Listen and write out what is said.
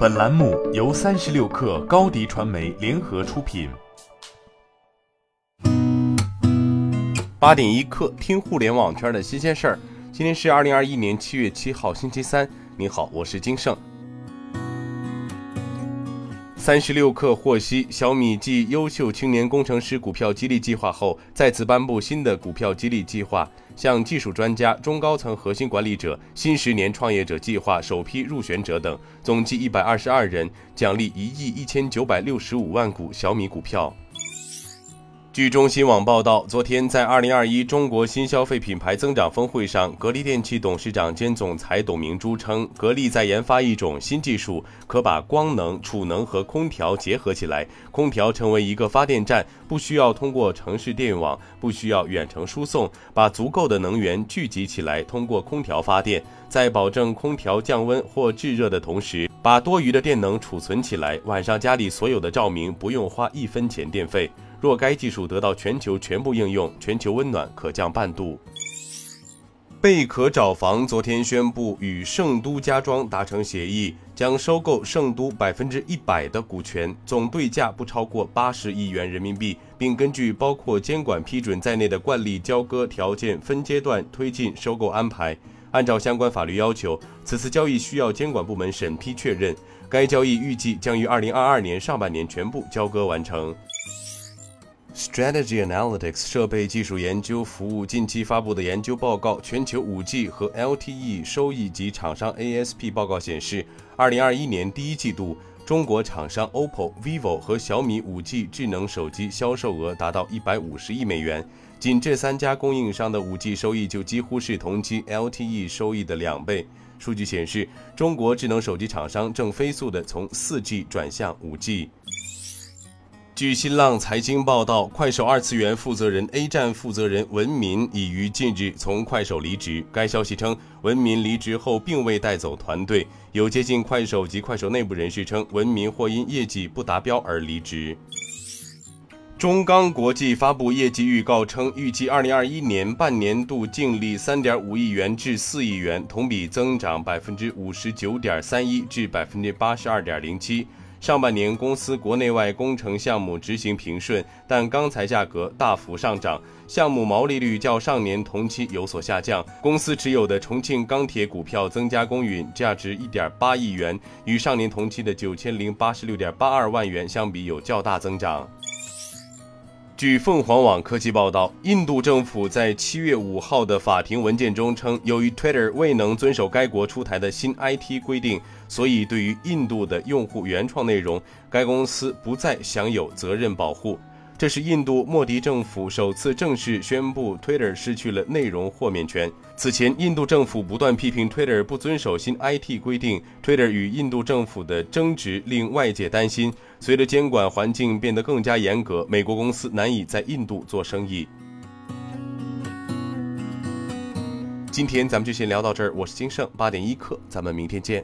本栏目由三十六氪高低传媒联合出品。八点一刻，听互联网圈的新鲜事儿。今天是二零二一年七月七号，星期三。你好，我是金盛。三十六氪获悉，小米继优秀青年工程师股票激励计划后，再次颁布新的股票激励计划。向技术专家、中高层核心管理者、新十年创业者计划首批入选者等，总计一百二十二人，奖励一亿一千九百六十五万股小米股票。据中新网报道，昨天在二零二一中国新消费品牌增长峰会上，格力电器董事长兼总裁董明珠称，格力在研发一种新技术，可把光能、储能和空调结合起来，空调成为一个发电站，不需要通过城市电网，不需要远程输送，把足够的能源聚集起来，通过空调发电，在保证空调降温或制热的同时，把多余的电能储存起来，晚上家里所有的照明不用花一分钱电费。若该技术得到全球全部应用，全球温暖可降半度。贝壳找房昨天宣布与盛都家装达成协议，将收购盛都百分之一百的股权，总对价不超过八十亿元人民币，并根据包括监管批准在内的惯例交割条件，分阶段推进收购安排。按照相关法律要求，此次交易需要监管部门审批确认。该交易预计将于二零二二年上半年全部交割完成。Strategy Analytics 设备技术研究服务近期发布的研究报告《全球 5G 和 LTE 收益及厂商 ASP 报告》显示，2021年第一季度，中国厂商 OPPO、vivo 和小米 5G 智能手机销售额达到150亿美元。仅这三家供应商的 5G 收益就几乎是同期 LTE 收益的两倍。数据显示，中国智能手机厂商正飞速地从 4G 转向 5G。据新浪财经报道，快手二次元负责人 A 站负责人文民已于近日从快手离职。该消息称，文民离职后并未带走团队。有接近快手及快手内部人士称，文民或因业绩不达标而离职。中钢国际发布业绩预告称，预计2021年半年度净利3.5亿元至4亿元，同比增长59.31%至82.07%。上半年公司国内外工程项目执行平顺，但钢材价格大幅上涨，项目毛利率较上年同期有所下降。公司持有的重庆钢铁股票增加公允价值一点八亿元，与上年同期的九千零八十六点八二万元相比有较大增长。据凤凰网科技报道，印度政府在七月五号的法庭文件中称，由于 Twitter 未能遵守该国出台的新 IT 规定，所以对于印度的用户原创内容，该公司不再享有责任保护。这是印度莫迪政府首次正式宣布 Twitter 失去了内容豁免权。此前，印度政府不断批评 Twitter 不遵守新 IT 规定。Twitter 与印度政府的争执令外界担心，随着监管环境变得更加严格，美国公司难以在印度做生意。今天咱们就先聊到这儿，我是金盛八点一刻，咱们明天见。